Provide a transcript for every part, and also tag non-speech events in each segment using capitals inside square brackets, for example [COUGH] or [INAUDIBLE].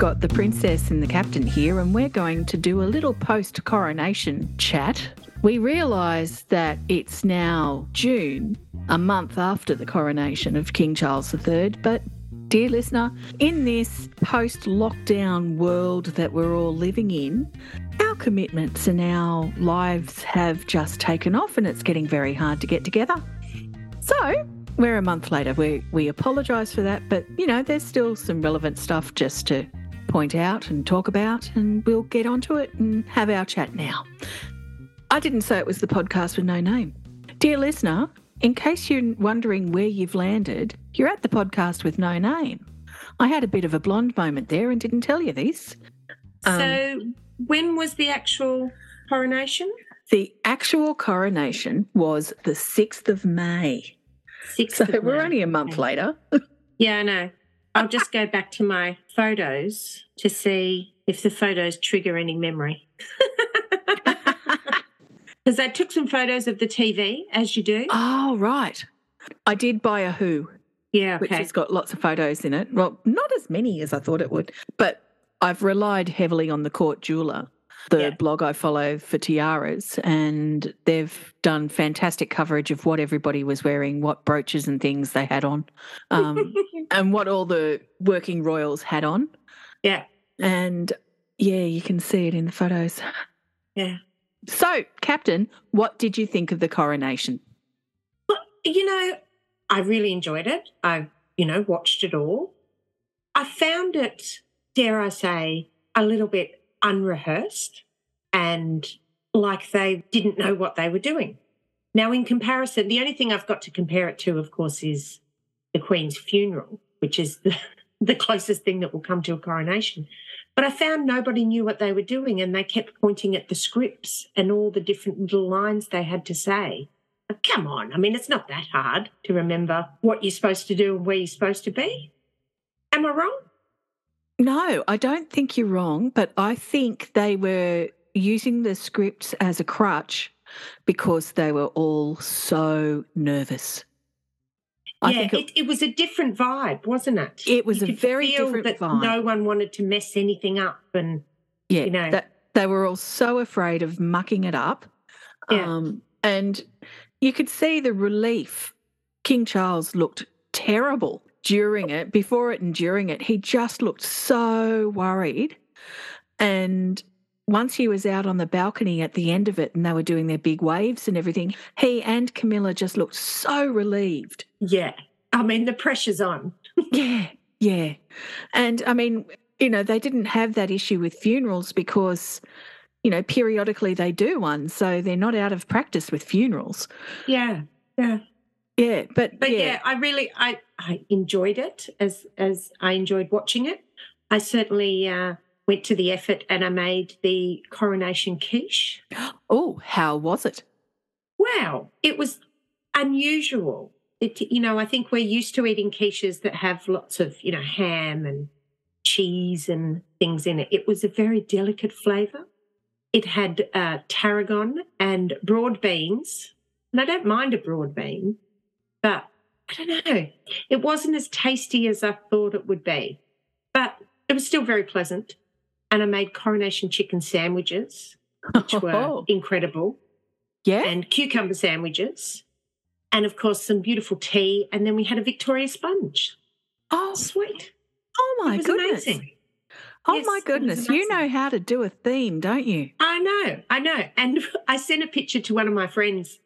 got the princess and the captain here, and we're going to do a little post coronation chat. We realise that it's now June, a month after the coronation of King Charles III, but dear listener, in this post lockdown world that we're all living in, our commitments and our lives have just taken off, and it's getting very hard to get together. So, we're a month later. We we apologise for that, but you know, there's still some relevant stuff just to point out and talk about, and we'll get onto it and have our chat now. I didn't say it was the podcast with no name. Dear listener, in case you're wondering where you've landed, you're at the podcast with no name. I had a bit of a blonde moment there and didn't tell you this. Um, So, when was the actual coronation? The actual coronation was the 6th of May. Sixth. So of we're May. only a month Okay. later. Yeah, I know. I'll just go back to my photos to see if the photos trigger any memory. [LAUGHS] Because I took some photos of the TV, as you do. Oh, right. I did buy a Who, yeah, which has got lots of photos in it. Well, not as many as I thought it would, but I've relied heavily on the Court Jeweler, the Yeah. blog I follow for tiaras, and they've done fantastic coverage of what everybody was wearing, what brooches and things they had on, um, [LAUGHS] and what all the working royals had on. yeah, And yeah, you can see it in the photos. yeah. So, Captain, what did you think of the coronation? But, you know, I really enjoyed it. I, you know, watched it all. I found it, dare I say, a little bit unrehearsed and like they didn't know what they were doing. Now, in comparison, the only thing I've got to compare it to, of course, is the Queen's funeral, which is the, [LAUGHS] the closest thing that will come to a coronation. But I found nobody knew what they were doing and they kept pointing at the scripts and all the different little lines they had to say. But come on, I mean, it's not that hard to remember what you're supposed to do and where you're supposed to be. Am I wrong? No, I don't think you're wrong, but I think they were using the scripts as a crutch because they were all so nervous. I yeah, it, it, it was a different vibe, wasn't it? it was You a very different that vibe. No one wanted to mess anything up, and yeah, you know. that they were all so afraid of mucking it up. Yeah. Um, and you could see the relief. King Charles looked terrible during it, before it and during it. He just looked so worried. And once he was out on the balcony at the end of it and they were doing their big waves and everything, he and Camilla just looked so relieved. yeah, I mean, the pressure's on. [LAUGHS] Yeah, yeah. And I mean, you know, they didn't have that issue with funerals because, you know, periodically they do one. So they're not out of practice with funerals. Yeah, yeah. Yeah. But, But yeah, yeah. I really I I enjoyed it as as I enjoyed watching it. I certainly uh, went to the effort and I made the coronation quiche. [GASPS] Oh, how was it? Wow, it was unusual. It, you know, I think we're used to eating quiches that have lots of you know ham and cheese and things in it. It was a very delicate flavour. It had uh, tarragon and broad beans, and I don't mind a broad bean, but I don't know. It wasn't as tasty as I thought it would be, but it was still very pleasant. And I made coronation chicken sandwiches, which [LAUGHS] were Oh, incredible, yeah. and cucumber sandwiches, and of course some beautiful tea. And then we had a Victoria sponge. Oh, Sweet. oh my goodness. amazing. Oh Yes, my goodness. You know how to do a theme, don't you? I know, I know. And [LAUGHS] I sent a picture to one of my friends,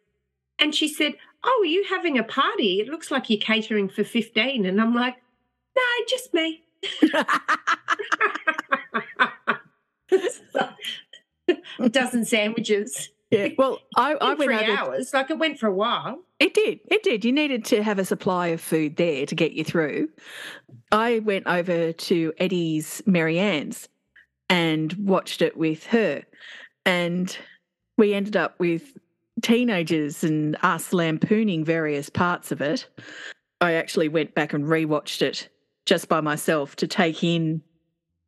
and she said, "Oh, are you having a party? It looks like you're catering for 15." And I'm like, "No, just me." [LAUGHS] a [LAUGHS] dozen sandwiches. yeah. Well, I, I went three over. hours. Like it went for a while. It did. It did. You needed to have a supply of food there to get you through. I went over to Eddie's Marianne's and watched it with her. And we ended up with teenagers and us lampooning various parts of it, I actually went back and rewatched it just by myself to take in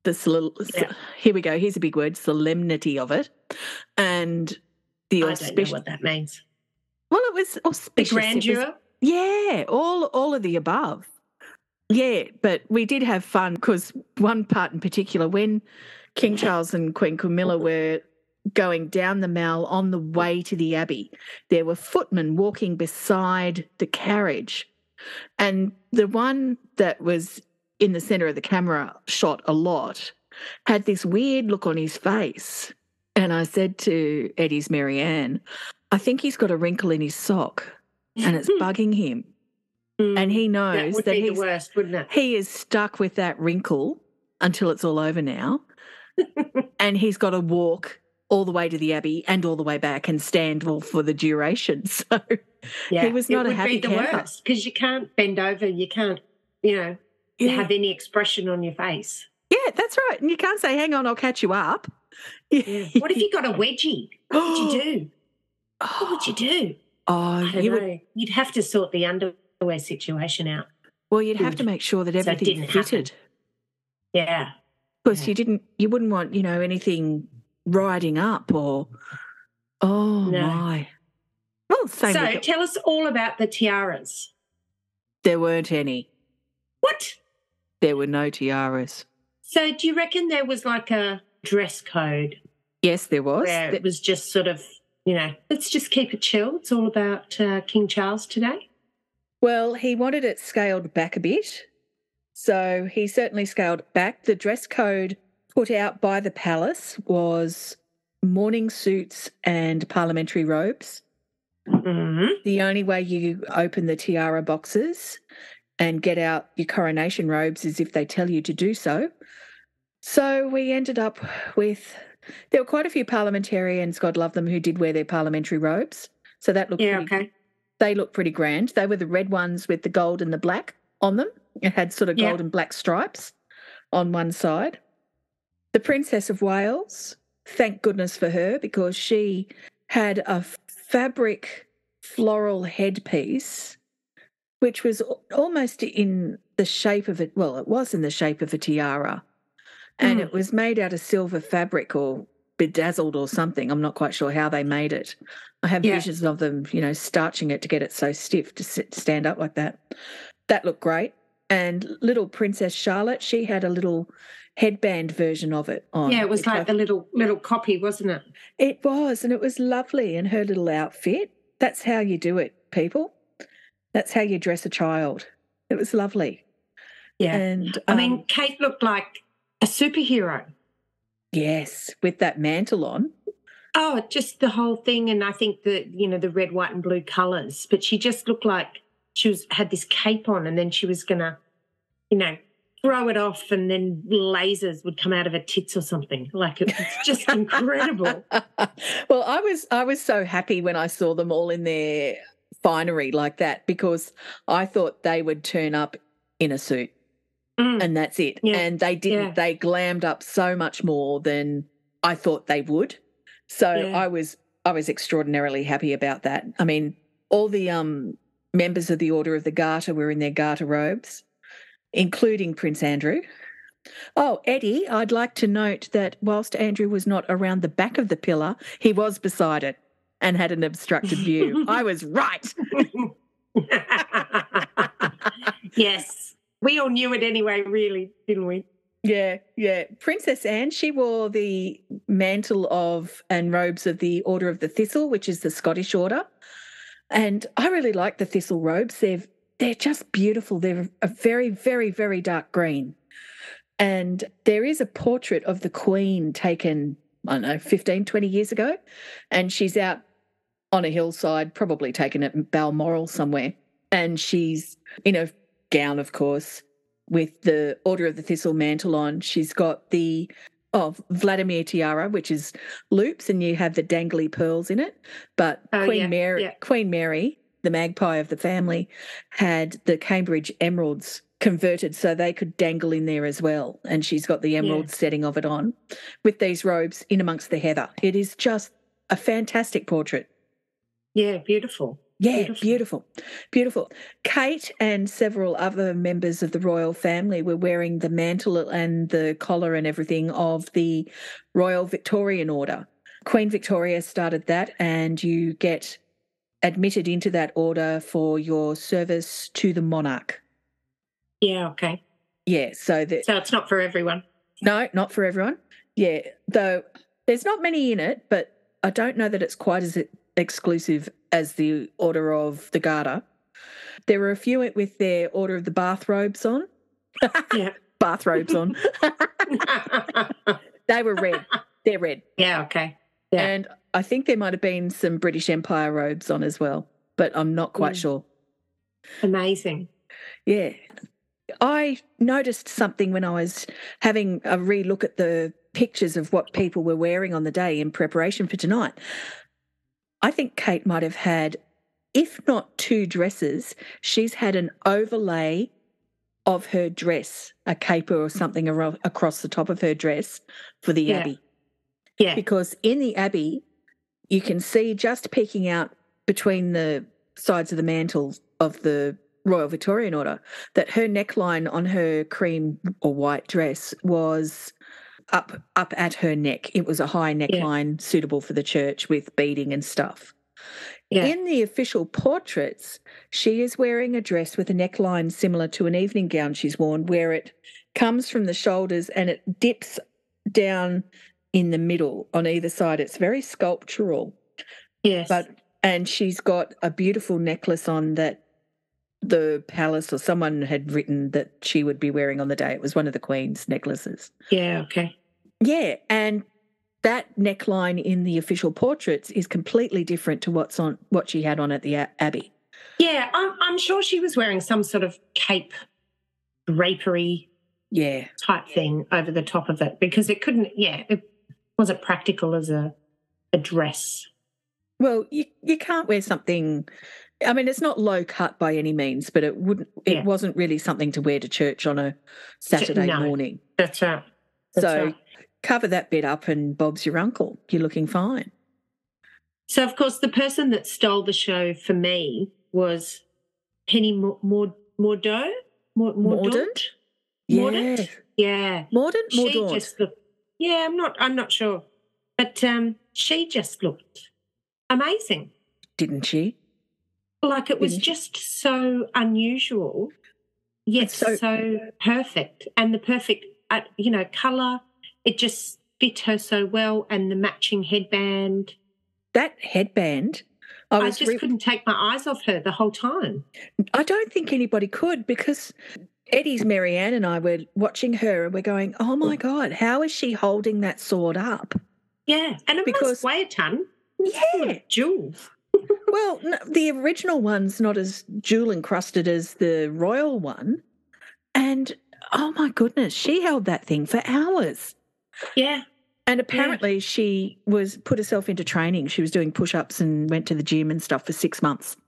this little. Yeah. Here we go. Here's a big word: solemnity of it, and the I don't know auspicious. what that means. Well, it was The auspicious. Was- grandeur. yeah, all all of the above. Yeah, but we did have fun because one part in particular, when King Charles and Queen Camilla were going down the Mall on the way to the Abbey, there were footmen walking beside the carriage. And the one that was in the center of the camera shot a lot had this weird look on his face. And I said to Eddie's Marianne, I think he's got a wrinkle in his sock and it's [LAUGHS] bugging him. Hmm. And he that knows would that, be the worst, wouldn't it? he is stuck with that wrinkle until it's all over now. [LAUGHS] and he's got to walk all the way to the Abbey and all the way back and stand all for the duration. [LAUGHS] So Yeah, was it not a would happy be the camper. worst because you can't bend over. You can't, you know, yeah, have any expression on your face. yeah, that's right. And you can't say, hang on, I'll catch you up. Yeah. What if you got a wedgie? What would you do? What would you do? [GASPS] Oh, I don't you know. would, You'd have to sort the underwear situation out. well, you'd have to make sure that So everything happen. fitted. Yeah. Because Yeah. you didn't, you wouldn't want, you know, anything riding up or, oh No. my. Well, same so tell us all about the tiaras. there weren't any. What? There were no tiaras. So do you reckon there was like a dress code Yes, there was. where Th- it was just sort of, you know, let's just keep it chill. It's all about uh, King Charles today. Well, he wanted it scaled back a bit. So he certainly scaled back. The dress code put out by the palace was morning suits and parliamentary robes. hmm The only way you open the tiara boxes and get out your coronation robes as if they tell you to do so. So we ended up with there were quite a few parliamentarians, God love them, who did wear their parliamentary robes. So that looked Yeah, pretty okay. they looked pretty grand. They were the red ones with the gold and the black on them. It had sort of Yeah. gold and black stripes on one side. The Princess of Wales, thank goodness for her because she had a fabric floral headpiece, which was almost in the shape of it. Well, it was in the shape of a tiara. And Mm. it was made out of silver fabric or bedazzled or something. I'm not quite sure how they made it. I have Yeah. visions of them, you know, starching it to get it so stiff to sit, stand up like that. That looked great. And little Princess Charlotte, she had a little headband version of it on. Yeah, it was which I- like the little little copy, wasn't it? it was, and it was lovely. And her little outfit. That's how you do it, people. That's how you dress a child. It was lovely. Yeah. And I um, mean, Kate looked like a superhero. yes, with that mantle on. Oh, just the whole thing, and I think the you know the red, white, and blue colours. But she just looked like she was had this cape on, and then she was gonna, you know, throw it off, and then lasers would come out of her tits or something. Like it was just [LAUGHS] incredible. well, I was I was so happy when I saw them all in their finery like that because I thought they would turn up in a suit Mm. and that's it. Yeah, And they didn't. yeah. They glammed up so much more than I thought they would. So Yeah. I was I was extraordinarily happy about that. I mean, all the um members of the Order of the Garter were in their garter robes, including Prince Andrew. Oh, Eddie, I'd like to note that whilst Andrew was not around the back of the pillar, he was beside it and had an obstructed view. I was right. [LAUGHS] yes, we all knew it anyway, really, didn't we? Yeah, yeah. Princess Anne, she wore the mantle of and robes of the Order of the Thistle, which is the Scottish order. And I really like the thistle robes. They're they're just beautiful. They're a very, very, very dark green. And there is a portrait of the Queen taken, I don't know, 15, 20 years ago. And she's out on a hillside, probably taken at Balmoral somewhere. And she's in a gown, of course, with the Order of the Thistle mantle on. She's got the oh, Vladimir tiara, which is loops, and you have the dangly pearls in it. But Oh, Queen yeah, Mary, yeah. Queen Mary, the magpie of the family, had the Cambridge emeralds converted so they could dangle in there as well. And she's got the emerald setting of it on with these robes in amongst the heather. It is just a fantastic portrait. Yeah, beautiful. Yeah, beautiful. beautiful. Beautiful. Kate and several other members of the royal family were wearing the mantle and the collar and everything of the Royal Victorian Order. Queen Victoria started that, and you get admitted into that order for your service to the monarch. Yeah, okay. Yeah, so that So it's not for everyone. No, not for everyone. Yeah, though there's not many in it, but I don't know that it's quite as exclusive as the Order of the Garter. There were a few with their Order of the Bathrobes on. Yeah. [LAUGHS] Bathrobes on. [LAUGHS] they were red. They're red. Yeah, okay. Yeah. And I think there might have been some British Empire robes on as well, but I'm not quite mm. sure. Amazing. Yeah. I noticed something when I was having a re look at the pictures of what people were wearing on the day in preparation for tonight. I think Kate might have had, if not two dresses, she's had an overlay of her dress, a caper or something across the top of her dress for the yeah. Abbey. Yeah. Because in the Abbey, you can see just peeking out between the sides of the mantle of the Royal Victorian Order that her neckline on her cream or white dress was up up at her neck. It was a high neckline yeah. suitable for the church with beading and stuff. Yeah. In the official portraits, she is wearing a dress with a neckline similar to an evening gown she's worn, where it comes from the shoulders and it dips down in the middle on either side. It's very sculptural. Yes. But and she's got a beautiful necklace on that the palace or someone had written that she would be wearing on the day. It was one of the Queen's necklaces. Yeah, okay. Yeah, and that neckline in the official portraits is completely different to what's on what she had on at the Abbey. Yeah, I'm, I'm sure she was wearing some sort of cape drapery yeah type thing over the top of it because it couldn't yeah it wasn't practical as a a dress well you you can't wear something I mean, it's not low cut by any means, but it wouldn't. It yeah. wasn't really something to wear to church on a Saturday no, morning. That's right. That's so right. cover that bit up, and Bob's your uncle. You're looking fine. So, of course, the person that stole the show for me was Penny Mordaunt. Mordaunt? Mordaunt? Mordaunt? Yeah. Yeah. Mordaunt? She just looked. Yeah, I'm not. I'm not sure, but um, she just looked amazing. Didn't she? Like it was just so unusual, yet so, so, perfect. And the perfect, uh, you know, color, it just fit her so well. And the matching headband. That headband. I, I just re- couldn't take my eyes off her the whole time. I don't think anybody could because Eddie's Marianne and I were watching her and we're going, oh my God, how is she holding that sword up? Yeah. And it because, must weigh a ton. Yeah. Jewel well, no, the original one's not as jewel encrusted as the royal one. And oh my goodness, she held that thing for hours. Yeah. And apparently yeah. she was put herself into training. She was doing push-ups and went to the gym and stuff for 6 months.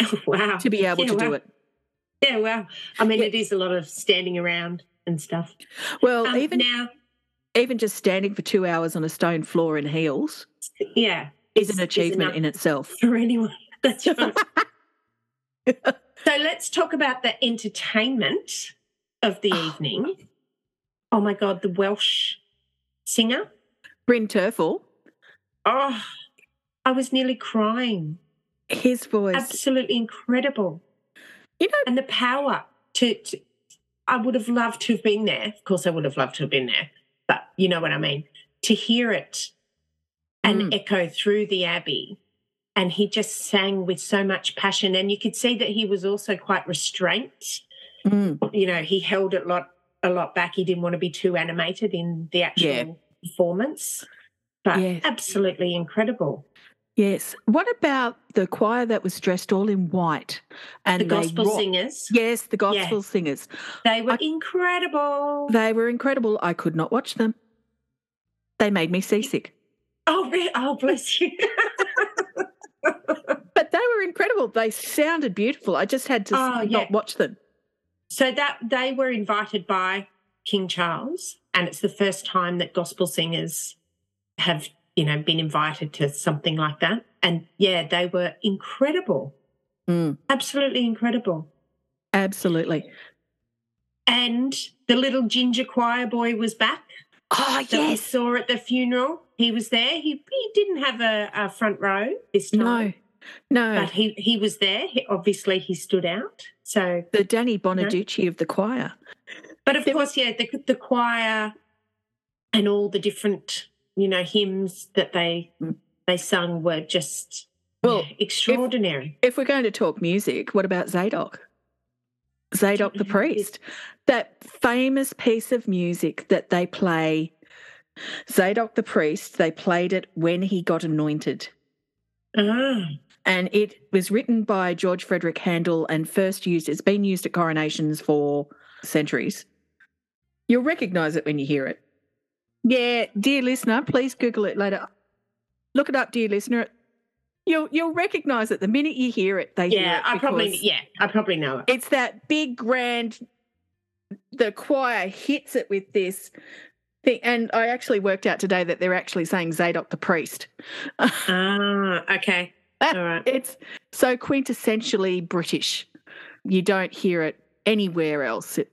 [LAUGHS] wow. To be able yeah, to wow. do it. Yeah, wow. I mean, yeah. it is a lot of standing around and stuff. Well, um, even now even just standing for 2 hours on a stone floor in heels. Yeah is an achievement in itself [LAUGHS] for anyone. That's [LAUGHS] right. so let's talk about the entertainment of the oh. evening. Oh my God, the Welsh singer, Bryn Terfel. Oh, I was nearly crying. His voice, absolutely incredible. You know, and the power to, to. I would have loved to have been there. Of course, I would have loved to have been there, but you know what I mean. To hear it and mm. echo through the Abbey. And he just sang with so much passion. And you could see that he was also quite restrained. Mm. You know, he held it a lot, a lot back. He didn't want to be too animated in the actual yeah. performance. But yeah. absolutely incredible. Yes. What about the choir that was dressed all in white and the gospel singers? Yes, the gospel yeah. singers. They were I, incredible. They were incredible. I could not watch them. They made me seasick. Oh? Oh, bless you. [LAUGHS] but they were incredible. They sounded beautiful. I just had to oh, not yeah. watch them. So that they were invited by King Charles, and it's the first time that gospel singers have you know, been invited to something like that. And yeah, they were incredible. Mm, Absolutely incredible. absolutely. And the little ginger choir boy was back Oh, that we yes. saw at the funeral. He was there. He he didn't have a, a front row this time. No, no. But he, he was there. He, obviously, he stood out. So, the Danny Bonaduce of the choir. but of There course, yeah, the, the choir and all the different, you know, hymns that they Mm. they sung were just Well, yeah, extraordinary. If we're going to talk music, what about Zadok? Zadok the know who that is. priest. That famous piece of music that they play, Zadok the priest, they played it when he got anointed. Ah, And it was written by George Frideric Handel and first used, it's been used at coronations for centuries. You'll recognize it when you hear it. Yeah, dear listener, please Google it later. Look it up, dear listener. You'll you'll recognize it the minute you hear it. They hear yeah, it I probably yeah, I probably know it. It's that big grand. The choir hits it with this thing, and I actually worked out today that they're actually saying Zadok the priest. [LAUGHS] Ah, okay, all right. It's so quintessentially British. You don't hear it anywhere else. It,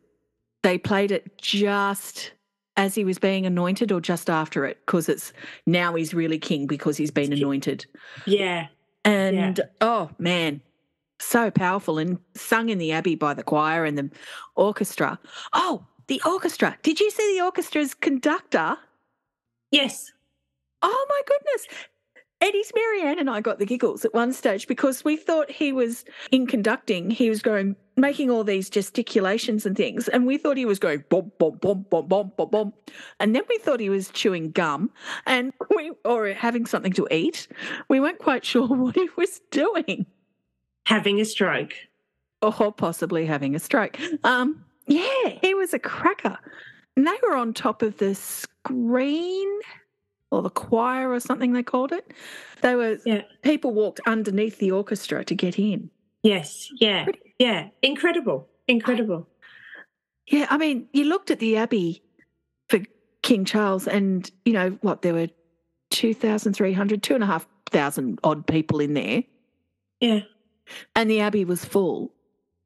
they played it just as he was being anointed or just after it because it's now he's really king because he's been anointed. Yeah, And oh man, so powerful and sung in the Abbey by the choir and the orchestra. Oh, the orchestra. Did you see the orchestra's conductor? yes. Oh my goodness. Eddie's Marianne and I got the giggles at one stage because we thought he was in conducting, he was going making all these gesticulations and things, and we thought he was going bom bom bom bom bom bom bom, and then we thought he was chewing gum and we or having something to eat. We weren't quite sure [LAUGHS] what he was doing, Having a stroke. or possibly having a stroke. Um, yeah, he was a cracker, and they were on top of the screen or the choir or something they called it. They were Yeah. people walked underneath the orchestra to get in. Yes, yeah, Pretty- yeah. Incredible, incredible. Yeah, I mean, you looked at the Abbey for King Charles, and you know what? There were 2,300, 2,500 odd people in there, Yeah. and the Abbey was full.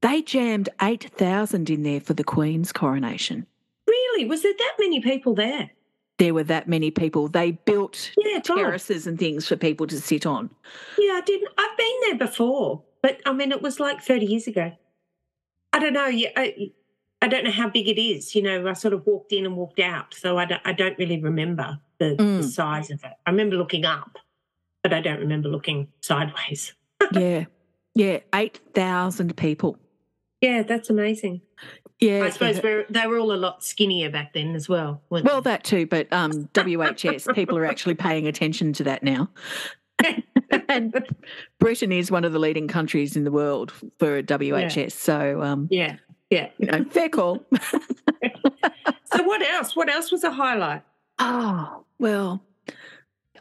They jammed 8,000 in there for the Queen's coronation. Really? Was there that many people there? There were that many people. They built Yeah, God. terraces and things for people to sit on. Yeah, I didn't. I've been there before, but I mean, it was like 30 years ago. I don't know. Yeah, I, I don't know how big it is. You know, I sort of walked in and walked out, so I don't, I don't really remember the, the Mm. size of it. I remember looking up, but I don't remember looking sideways. [LAUGHS] yeah. Yeah. 8,000 people. Yeah, that's amazing. Yeah. I suppose we're, they were all a lot skinnier back then as well. Well, that too, but um, WHS, people are actually paying attention to that now. [LAUGHS] and Britain is one of the leading countries in the world for WHS. So, um, yeah, yeah. you know, fair call. [LAUGHS] [LAUGHS] So what else? What else was a highlight? oh, well,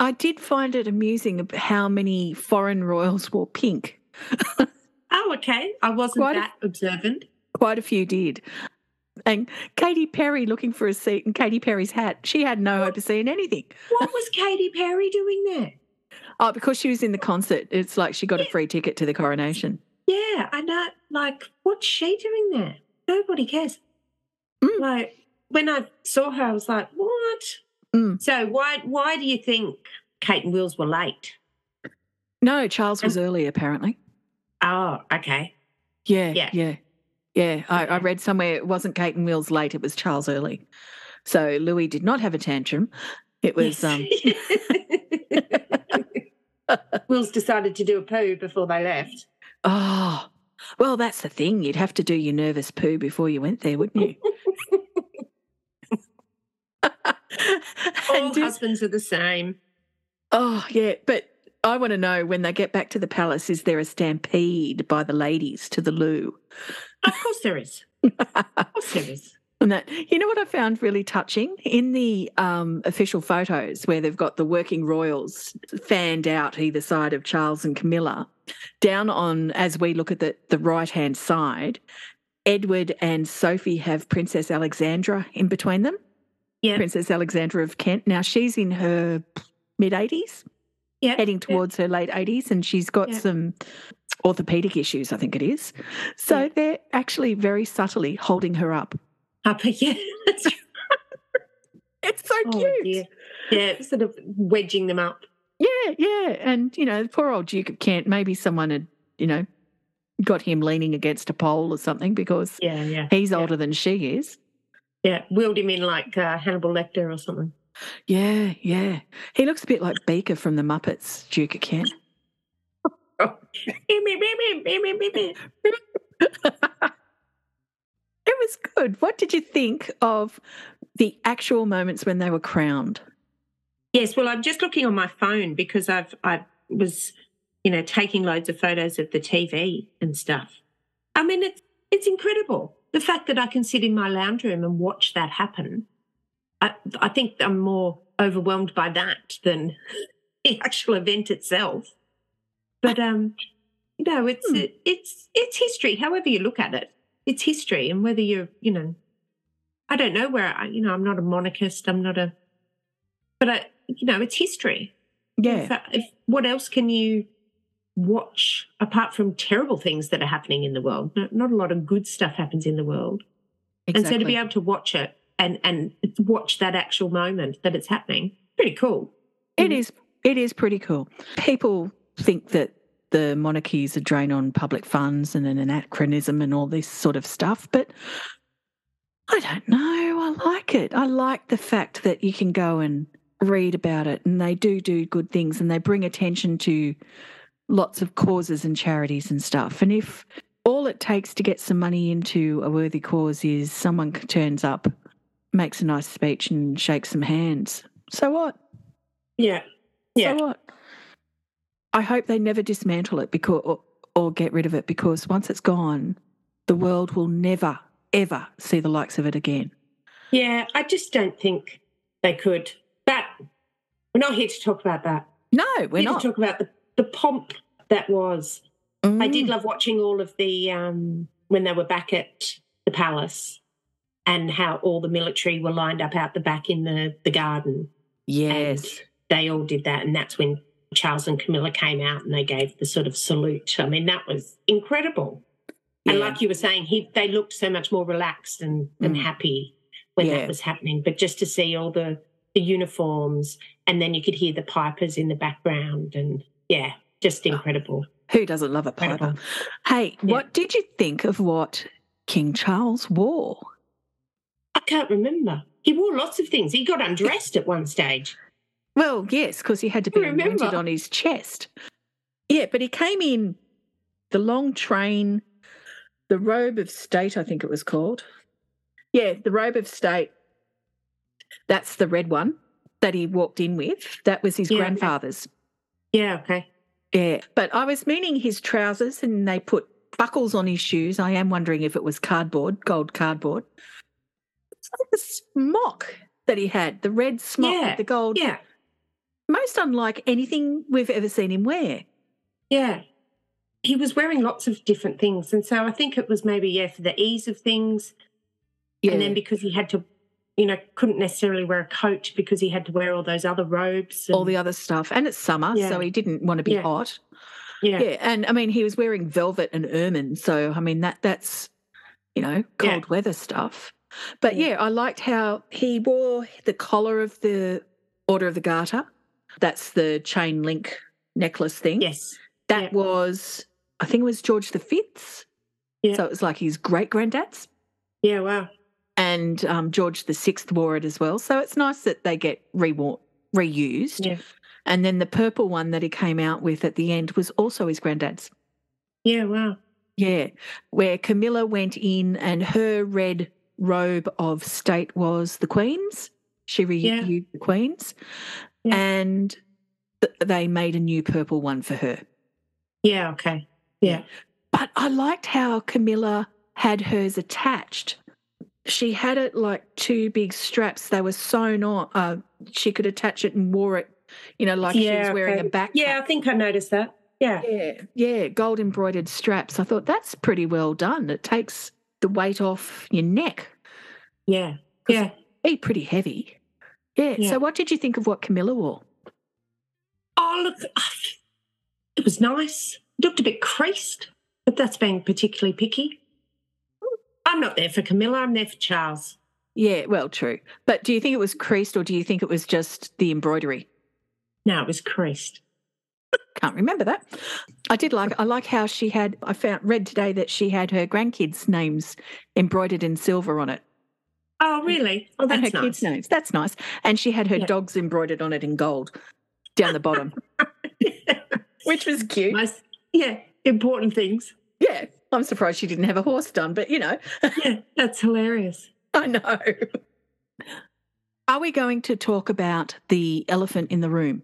I did find it amusing how many foreign royals wore pink. Oh, okay. I wasn't Quite a- that observant. Quite a few did. And Katy Perry looking for a seat in Katy Perry's hat. She had no hope of seeing anything. What was Katy Perry doing there? Oh, because she was in the concert. It's like she got a free ticket to the coronation. Yeah, I know. Like, what's she doing there? Nobody cares. Mm. Like, when I saw her, I was like, what? Mm. So, why why do you think Kate and Wills were late? No, Charles was early, apparently. Oh, okay. Yeah, Yeah. yeah, yeah. I, I read somewhere it wasn't Kate and Wills late; it was Charles early. So Louis did not have a tantrum. It was um, [LAUGHS] Wills decided to do a poo before they left. oh, well, that's the thing. You'd have to do your nervous poo before you went there, wouldn't you? [LAUGHS] All and husbands are the same. oh yeah, but I want to know when they get back to the palace, is there a stampede by the ladies to the loo? Of course there is. [LAUGHS] Of course there is. And that, you know what I found really touching in the um, official photos where they've got the working royals fanned out either side of Charles and Camilla. Down on, as we look at the, the right hand side, Edward and Sophie have Princess Alexandra in between them. Yeah. Princess Alexandra of Kent. Now she's in her mid 80s, Yeah. heading towards her late 80s, and she's got Yeah. some orthopedic issues, I think it is. So they're actually very subtly holding her up. Up, [LAUGHS] yeah. It's so Oh, cute. dear. Yeah, sort of wedging them up. Yeah, yeah. And, you know, poor old Duke of Kent, maybe someone had, you know, got him leaning against a pole or something because Yeah, yeah. he's Yeah. older than she is. Yeah, wheeled him in like uh, Hannibal Lecter or something. Yeah, yeah. He looks a bit like Beaker from the Muppets, Duke of Kent. [LAUGHS] It was good. What did you think of the actual moments when they were crowned? Yes, well, I'm just looking on my phone because I've I was, you know, taking loads of photos of the TV and stuff. I mean, it's it's incredible the fact that I can sit in my lounge room and watch that happen. I I think I'm more overwhelmed by that than [LAUGHS] the actual event itself. But um, you know, it's Hmm. it, it's it's history. However you look at it, it's history, and whether you're, you know, I don't know where I, you know, I'm not a monarchist. I'm not a, but I, you know, it's history. Yeah. If, uh, if, what else can you watch apart from terrible things that are happening in the world? Not, not a lot of good stuff happens in the world, Exactly. and so to be able to watch it and and watch that actual moment that it's happening, pretty cool. It is it is pretty cool. People think that the monarchy is a drain on public funds and an anachronism and all this sort of stuff, but I don't know. I like it. I like the fact that you can go and read about it and they do do good things and they bring attention to lots of causes and charities and stuff. And if all it takes to get some money into a worthy cause is someone turns up, makes a nice speech and shakes some hands, so what? Yeah, yeah, So what? I hope they never dismantle it because or, or get rid of it because once it's gone, the world will never ever see the likes of it again. yeah. I just don't think they could. But we're not here to talk about that. No, we're not. to talk about the, the pomp that was I did Mm, love watching all of the um, when they were back at the palace and how all the military were lined up out the back in the, the garden. Yes. And they all did that. And that's when Charles and Camilla came out and they gave the sort of salute. I mean, that was incredible. And like you were saying, he they looked so much more relaxed and, and Mm. happy when Yeah. that was happening. But just to see all the, the uniforms and then you could hear the pipers in the background and yeah, just incredible. Who doesn't love a piper? Incredible. Hey, Yeah. what did you think of what King Charles wore? I can't remember. He wore lots of things. He got undressed at one stage. Well, yes, because he had to be remember. on his chest. Yeah, but he came in the long train, the robe of state, I think it was called. Yeah, the robe of state. That's the red one that he walked in with. That was his Yeah, okay. grandfather's. Yeah, okay. Yeah, but I was meaning his trousers and they put buckles on his shoes. I am wondering if it was cardboard, gold cardboard. A smock that he had, the red smock Yeah, with the gold Yeah, most unlike anything we've ever seen him wear. yeah. He was wearing lots of different things. And so I think it was maybe, yeah, for the ease of things. Yeah. And then because he had to, you know, couldn't necessarily wear a coat because he had to wear all those other robes. And, all the other stuff. And it's summer, Yeah. so he didn't want to be Yeah. hot. yeah. Yeah. And I mean he was wearing velvet and ermine. So I mean that that's you know, cold weather stuff. But Yeah. I liked how he wore the collar of the Order of the Garter. That's the chain link necklace thing. Yes. That yeah. was I think it was George the Fifth's. Yeah. So it was like his great granddad's. Yeah, wow. and um, George the Sixth wore it as well. So it's nice that they get re- reused. Yeah. And then the purple one that he came out with at the end was also his granddad's. Yeah, wow. Yeah, where Camilla went in and her red robe of state was the Queen's. She Yeah. the Queen's, Yeah. and th- they made a new purple one for her. Yeah, okay. Yeah. But I liked how Camilla had hers attached. She had it like two big straps. They were sewn on. Uh, she could attach it and wore it, you know, like she was wearing okay. a backpack. Yeah, I think I noticed that. Yeah. Yeah, yeah, gold embroidered straps. I thought that's pretty well done. It takes the weight off your neck. Yeah. Yeah. Be pretty heavy. Yeah. Yeah. So, what did you think of what Camilla wore? Oh, look, it was nice. It looked a bit creased, but that's being particularly picky. I'm not there for Camilla, I'm there for Charles. Yeah, well, true. But do you think it was creased or do you think it was just the embroidery? No, it was creased. Can't remember that. I did like I like how she had I found read today that she had her grandkids' names embroidered in silver on it. Oh, really? Oh, that's and her nice. kids' names. That's nice. And she had her Yeah. dogs embroidered on it in gold down the bottom, [LAUGHS] which was cute. Nice. Yeah, important things. Yeah. I'm surprised she didn't have a horse done, but you know, [LAUGHS] Yeah, that's hilarious. I know. Are we going to talk about the elephant in the room?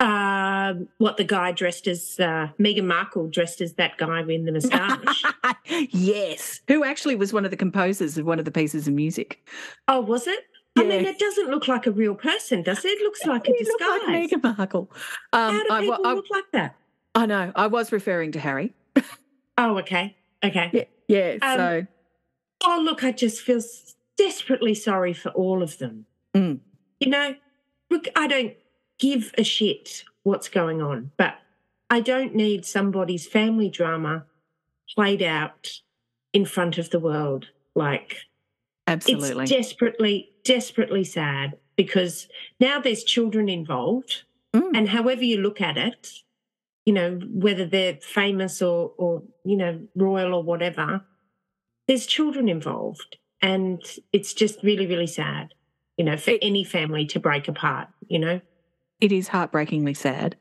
Um, what the guy dressed as uh, Meghan Markle dressed as that guy with the moustache. [LAUGHS] yes. Who actually was one of the composers of one of the pieces of music. oh, was it? I mean, it doesn't look like a real person, does it? It looks like a disguise. like Meghan Markle. Um, How do I, people I- look like that? I know. I was referring to Harry. Oh, okay. Okay. Yeah. Yeah. Um, so Oh, look, I just feel desperately sorry for all of them. Mm. You know, look, I don't give a shit what's going on, but I don't need somebody's family drama played out in front of the world. Like, absolutely. it's desperately, desperately sad because now there's children involved. Mm. And however you look at it, you know, whether they're famous or, or, you know, royal or whatever, there's children involved. And it's just really, really sad, you know, for It- any family to break apart, you know? It is heartbreakingly sad.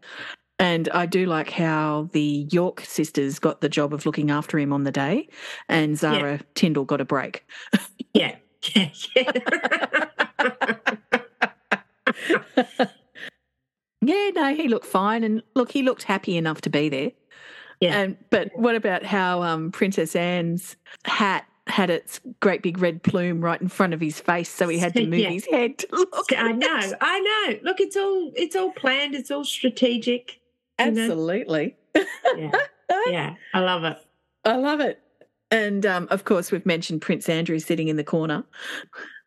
And I do like how the York sisters got the job of looking after him on the day, and Zara Tindall got a break. Yeah. [LAUGHS] Yeah. yeah. Yeah, no, he looked fine, and look, he looked happy enough to be there. Yeah. And but what about how um, Princess Anne's hat had its great big red plume right in front of his face, so he had to [LAUGHS] move Yeah. his head to look. I know, I know. Look, it's all it's all planned, it's all strategic. Absolutely. Yeah. Yeah. I love it. [LAUGHS] I love it. And um, of course, we've mentioned Prince Andrew sitting in the corner.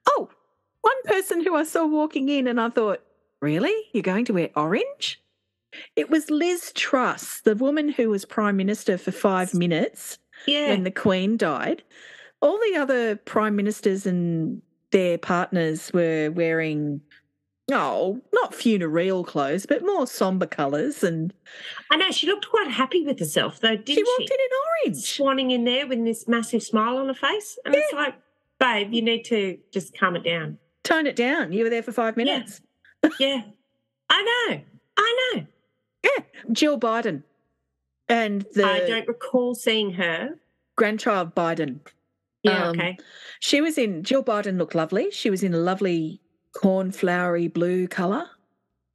Oh, one person who I saw walking in, and I thought, really? You're going to wear orange? It was Liz Truss, the woman who was Prime Minister for five minutes Yeah. when the Queen died. All the other Prime Ministers and their partners were wearing, oh, not funereal clothes, but more somber colours. And I know she looked quite happy with herself though, didn't she she? walked in in orange. Swanning in there with this massive smile on her face. And it's like, babe, you need to just calm it down. Tone it down. You were there for five minutes. Yeah. I know. I know. Yeah, Jill Biden and the I don't recall seeing her. grandchild Biden. Yeah, Um, okay. She was in, Jill Biden looked lovely. She was in a lovely cornflowery blue colour,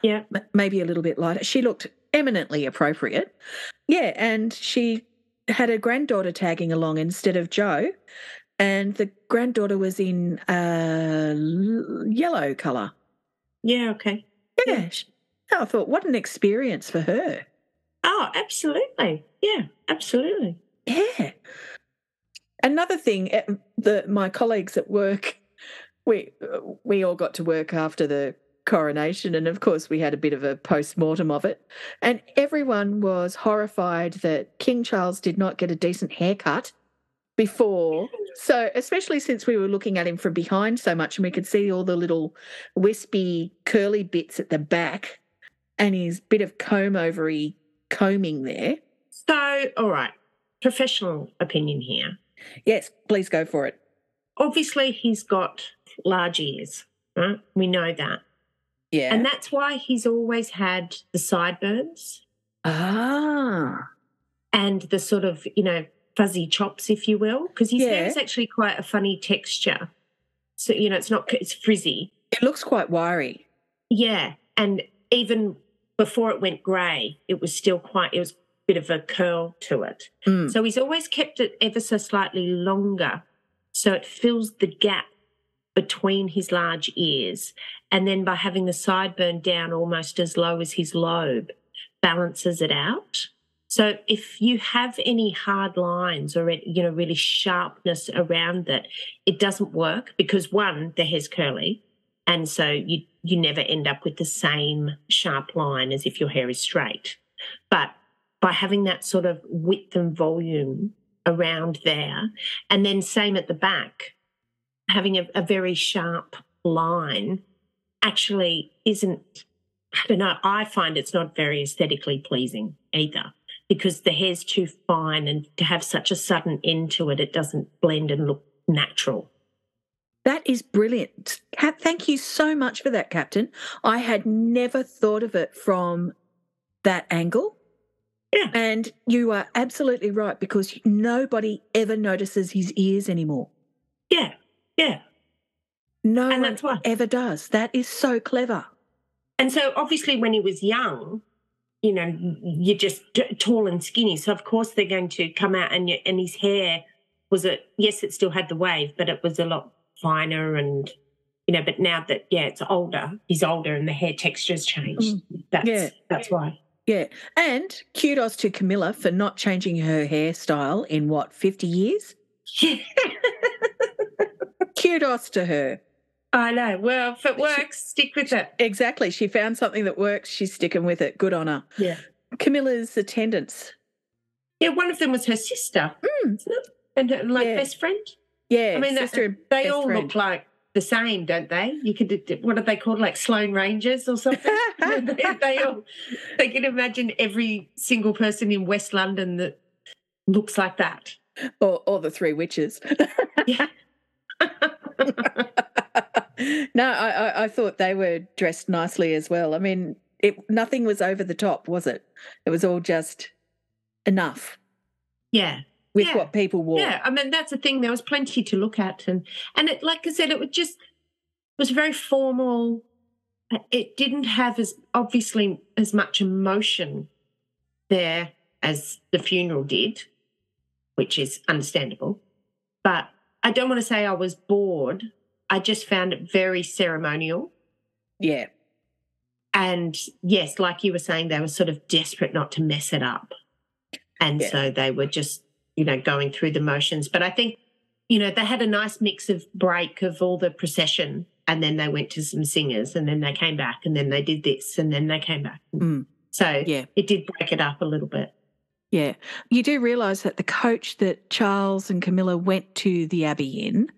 Yeah. m- maybe a little bit lighter. She looked eminently appropriate. Yeah, and she had a granddaughter tagging along instead of Joe. And the granddaughter was in a l- yellow colour. Yeah, okay. Yeah. sh- I thought, what an experience for her. Oh, absolutely. Yeah, absolutely. Yeah. Another thing, eh, the my colleagues at work, we we all got to work after the coronation, and of course we had a bit of a post mortem of it, and everyone was horrified that King Charles did not get a decent haircut before. So, especially since we were looking at him from behind so much, and we could see all the little wispy, curly bits at the back, and his bit of comb overy combing there. So, all right, professional opinion here. Yes, please go for it. Obviously, he's got large ears, right? We know that. Yeah. And that's why he's always had the sideburns ah. and the sort of, you know, fuzzy chops, if you will, because his hair is actually quite a funny texture. So, you know, it's not, it's frizzy. It looks quite wiry. Yeah. And even before it went grey, it was still quite, it was bit of a curl to it. Mm. So he's always kept it ever so slightly longer. So it fills the gap between his large ears. And then by having the sideburn down almost as low as his lobe, balances it out. So if you have any hard lines or you know really sharpness around it, it doesn't work because one, the hair's curly, And so you you never end up with the same sharp line as if your hair is straight. But by having that sort of width and volume around there, and then same at the back, having a, a very sharp line actually isn't, I don't know, I find it's not very aesthetically pleasing either because the hair's too fine and to have such a sudden end to it, it doesn't blend and look natural. That is brilliant. Thank you so much for that, Captain. I had never thought of it from that angle. Yeah. And you are absolutely right because nobody ever notices his ears anymore. Yeah. Yeah. No And one that's why. ever does. That is so clever. And so obviously when he was young, you know, you're just t- tall and skinny. So of course they're going to come out and you, and his hair was a yes, it still had the wave, but it was a lot finer and you know. But now that yeah, it's older, he's older and the hair texture's changed. Mm. That's Yeah. that's why. Yeah. And kudos to Camilla for not changing her hairstyle in what, 50 years? Yeah, [LAUGHS] Kudos to her. I know. Well, if it works, stick with it. Exactly. She found something that works. She's sticking with it. Good on her. Yeah. Camilla's attendants. Yeah, one of them was her sister, mm. isn't it? And her, like Yeah. best friend. Yeah. I mean, sister uh, and They best all friend. look like the same, don't they? You could what are they called? Like Sloane Rangers or something? [LAUGHS] [LAUGHS] they, they all they can imagine every single person in West London that looks like that. or, or the three witches. [LAUGHS] Yeah. no, I, I, I thought they were dressed nicely as well. I mean, it nothing was over the top, was it? It was all just enough yeah. With Yeah. what people wore. Yeah. I mean that's the thing. There was plenty to look at and and it like I said, it was just it was very formal. Uh, it didn't have as obviously as much emotion there as the funeral did, which is understandable. But I don't want to say I was bored. I just found it very ceremonial. Yeah. And yes, like you were saying, they were sort of desperate not to mess it up. And Yeah. so they were just, you know, going through the motions. But I think, you know, they had a nice mix of break of all the procession and then they went to some singers and then they came back and then they did this and then they came back. Mm. So Yeah. it did break it up a little bit. Yeah. You do realise that the coach that Charles and Camilla went to the Abbey in,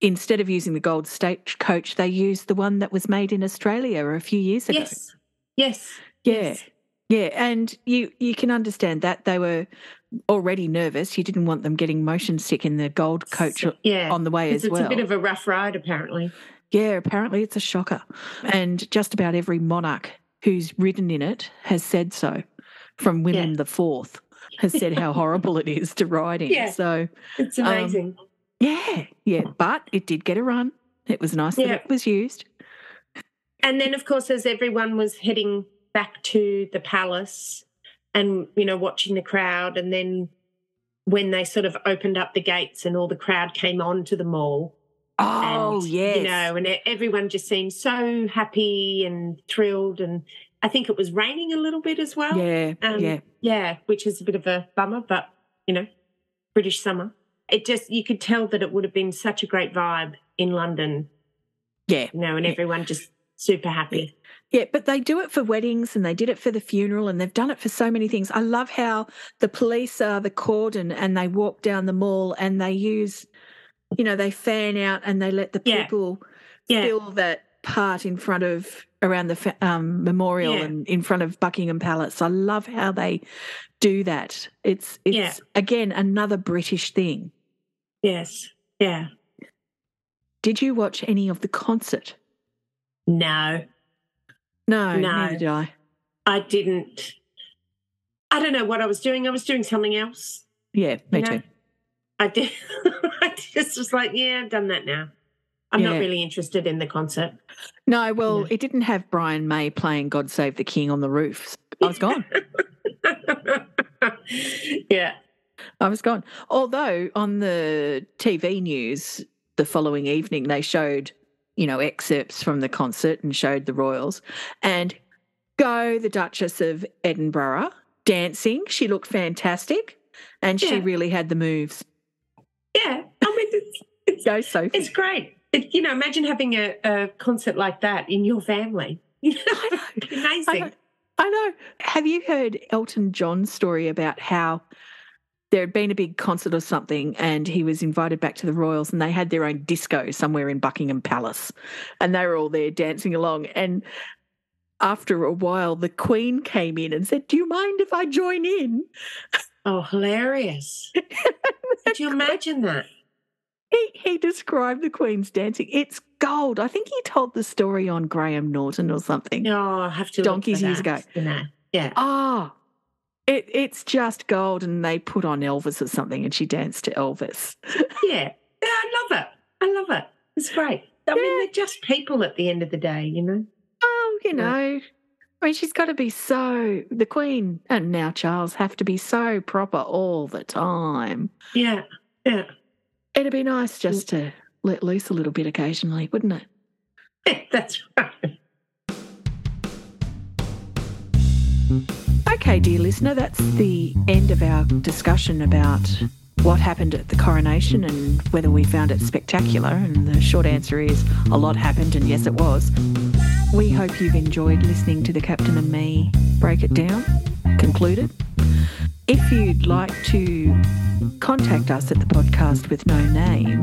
instead of using the gold state coach, they used the one that was made in Australia a few years ago. Yes. Yes. Yeah. yes. Yeah. And you you can understand that. They were already nervous. You didn't want them getting motion sick in the gold coach Yeah. on the way as it's well. It's a bit of a rough ride, apparently. Yeah, apparently it's a shocker. And just about every monarch who's ridden in it has said so. From William the Fourth has said how [LAUGHS] horrible it is to ride in. Yeah. So It's Um, amazing. yeah, yeah. But it did get a run. It was nice Yeah. that it was used. And then, of course, as everyone was heading back to the palace and, you know, watching the crowd, and then when they sort of opened up the gates and all the crowd came on to the mall. Oh, and, yes. You know, and everyone just seemed so happy and thrilled. And I think it was raining a little bit as well. yeah, Um, yeah. Yeah, which is a bit of a bummer, but, you know, British summer. It just, you could tell that it would have been such a great vibe in London, Yeah. you know, and Yeah. everyone just super happy. Yeah, but they do it for weddings and they did it for the funeral and they've done it for so many things. I love how the police are the cordon and they walk down the mall and they use, you know, they fan out and they let the Yeah. people Yeah. fill that part in front of around the um, memorial Yeah. and in front of Buckingham Palace. I love how they do that. It's it's again another British thing. Yes. Yeah. Did you watch any of the concert? No, No, No. did I. I didn't. I don't know what I was doing. I was doing something else. Yeah, me you know? too. I did. [LAUGHS] I just was like, yeah, I've done that now. I'm Yeah. not really interested in the concert. No, well, Yeah. it didn't have Brian May playing God Save the King on the roof. I was gone. [LAUGHS] yeah. I was gone. Although on the TV news the following evening, they showed, you know, excerpts from the concert and showed the Royals. And go the Duchess of Edinburgh dancing. She looked fantastic and she really had the moves. Yeah. I mean, it's, it's, [LAUGHS] Go, Sophie. it's great. It, you know, imagine having a, a concert like that in your family. [LAUGHS] You know, [LAUGHS] amazing. I know. I know. Have you heard Elton John's story about how there had been a big concert or something and he was invited back to the Royals and they had their own disco somewhere in Buckingham Palace and they were all there dancing along and after a while the Queen came in and said, "Do you mind if I join in?" Oh, hilarious. [LAUGHS] Could you imagine that? He, he described the Queen's dancing. It's gold. I think he told the story on Graham Norton or something. Oh, I have to. Donkeys years ago. Yeah. Ah, it, it's just gold. And they put on Elvis or something and she danced to Elvis. [LAUGHS] yeah. Yeah, I love it. I love it. It's great. I mean, they're just people at the end of the day, you know? Oh, you know. I mean, she's got to be so, the Queen and now Charles have to be so proper all the time. Yeah. Yeah. It'd be nice mm. just to let loose a little bit occasionally, wouldn't it? Yeah, that's right. Okay, dear listener, that's the end of our discussion about what happened at the coronation and whether we found it spectacular. And the short answer is a lot happened, and yes, it was. We hope you've enjoyed listening to the Captain and me break it down, concluded. If you'd like to contact us at the podcast with no name,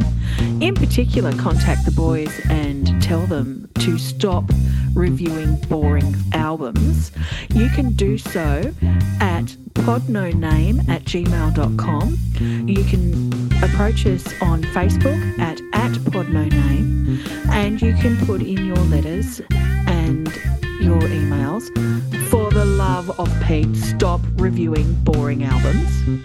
in particular, contact the boys and tell them to stop reviewing boring albums, you can do so at podnoname at gmail.com. You can approach us on Facebook at, at podnoname and you can put in your letters and your emails. For love of Pete, stop reviewing boring albums.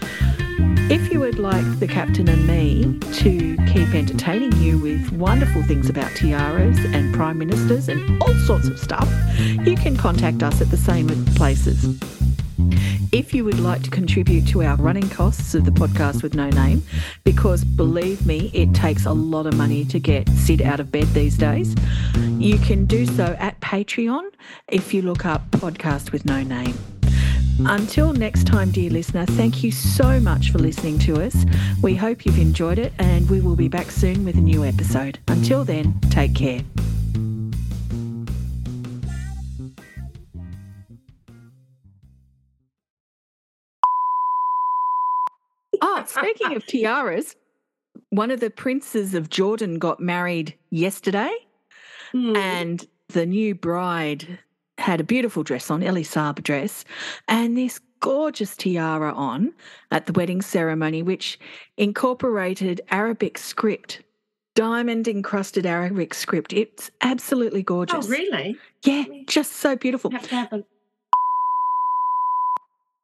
If you would like the captain and me to keep entertaining you with wonderful things about tiaras and prime ministers and all sorts of stuff, you can contact us at the same places. If you would like to contribute to our running costs of the podcast with no name, because believe me, it takes a lot of money to get Sid out of bed these days, you can do so at Patreon if you look up podcast with no name. Until next time, dear listener, thank you so much for listening to us. We hope you've enjoyed it, and we will be back soon with a new episode. Until then, take care. [LAUGHS] speaking of tiaras, one of the princes of Jordan got married yesterday, Hmm. and the new bride had a beautiful dress on, Elie Saab dress, and this gorgeous tiara on at the wedding ceremony, which incorporated Arabic script, diamond encrusted Arabic script. It's absolutely gorgeous. Oh, really? Yeah, just so beautiful. Have to have a,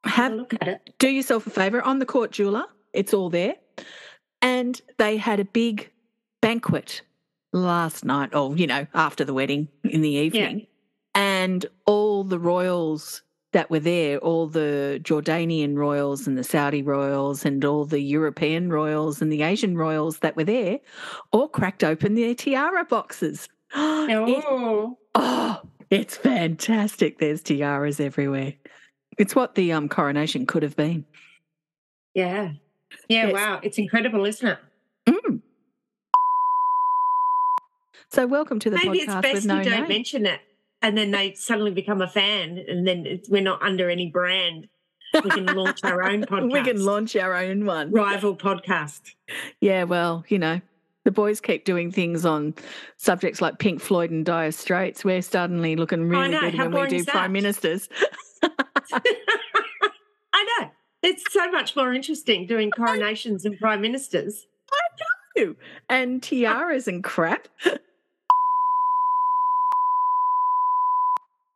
have Have a look at it. do yourself a favor on the court jeweler. It's all there. And they had a big banquet last night, or, you know, after the wedding in the evening. And all the royals that were there, all the Jordanian royals and the Saudi royals and all the European royals and the Asian royals that were there, all cracked open their tiara boxes. [GASPS] It- Oh, Oh, it's fantastic. There's tiaras everywhere. It's what the um, coronation could have been. yeah. Yeah, Yes. wow. It's incredible, isn't it? Mm. So, welcome to the podcast. Maybe it's best with you no don't name. mention it. And then they suddenly become a fan, and then it's, we're not under any brand. We can launch our own podcast. [LAUGHS] we can launch our own one. rival podcast. Yeah, well, you know, the boys keep doing things on subjects like Pink Floyd and Dire Straits. We're suddenly looking really good how when we do is prime that? ministers. [LAUGHS] I know. It's so much more interesting doing coronations and prime ministers. I know. And uh tiaras and crap. [LAUGHS]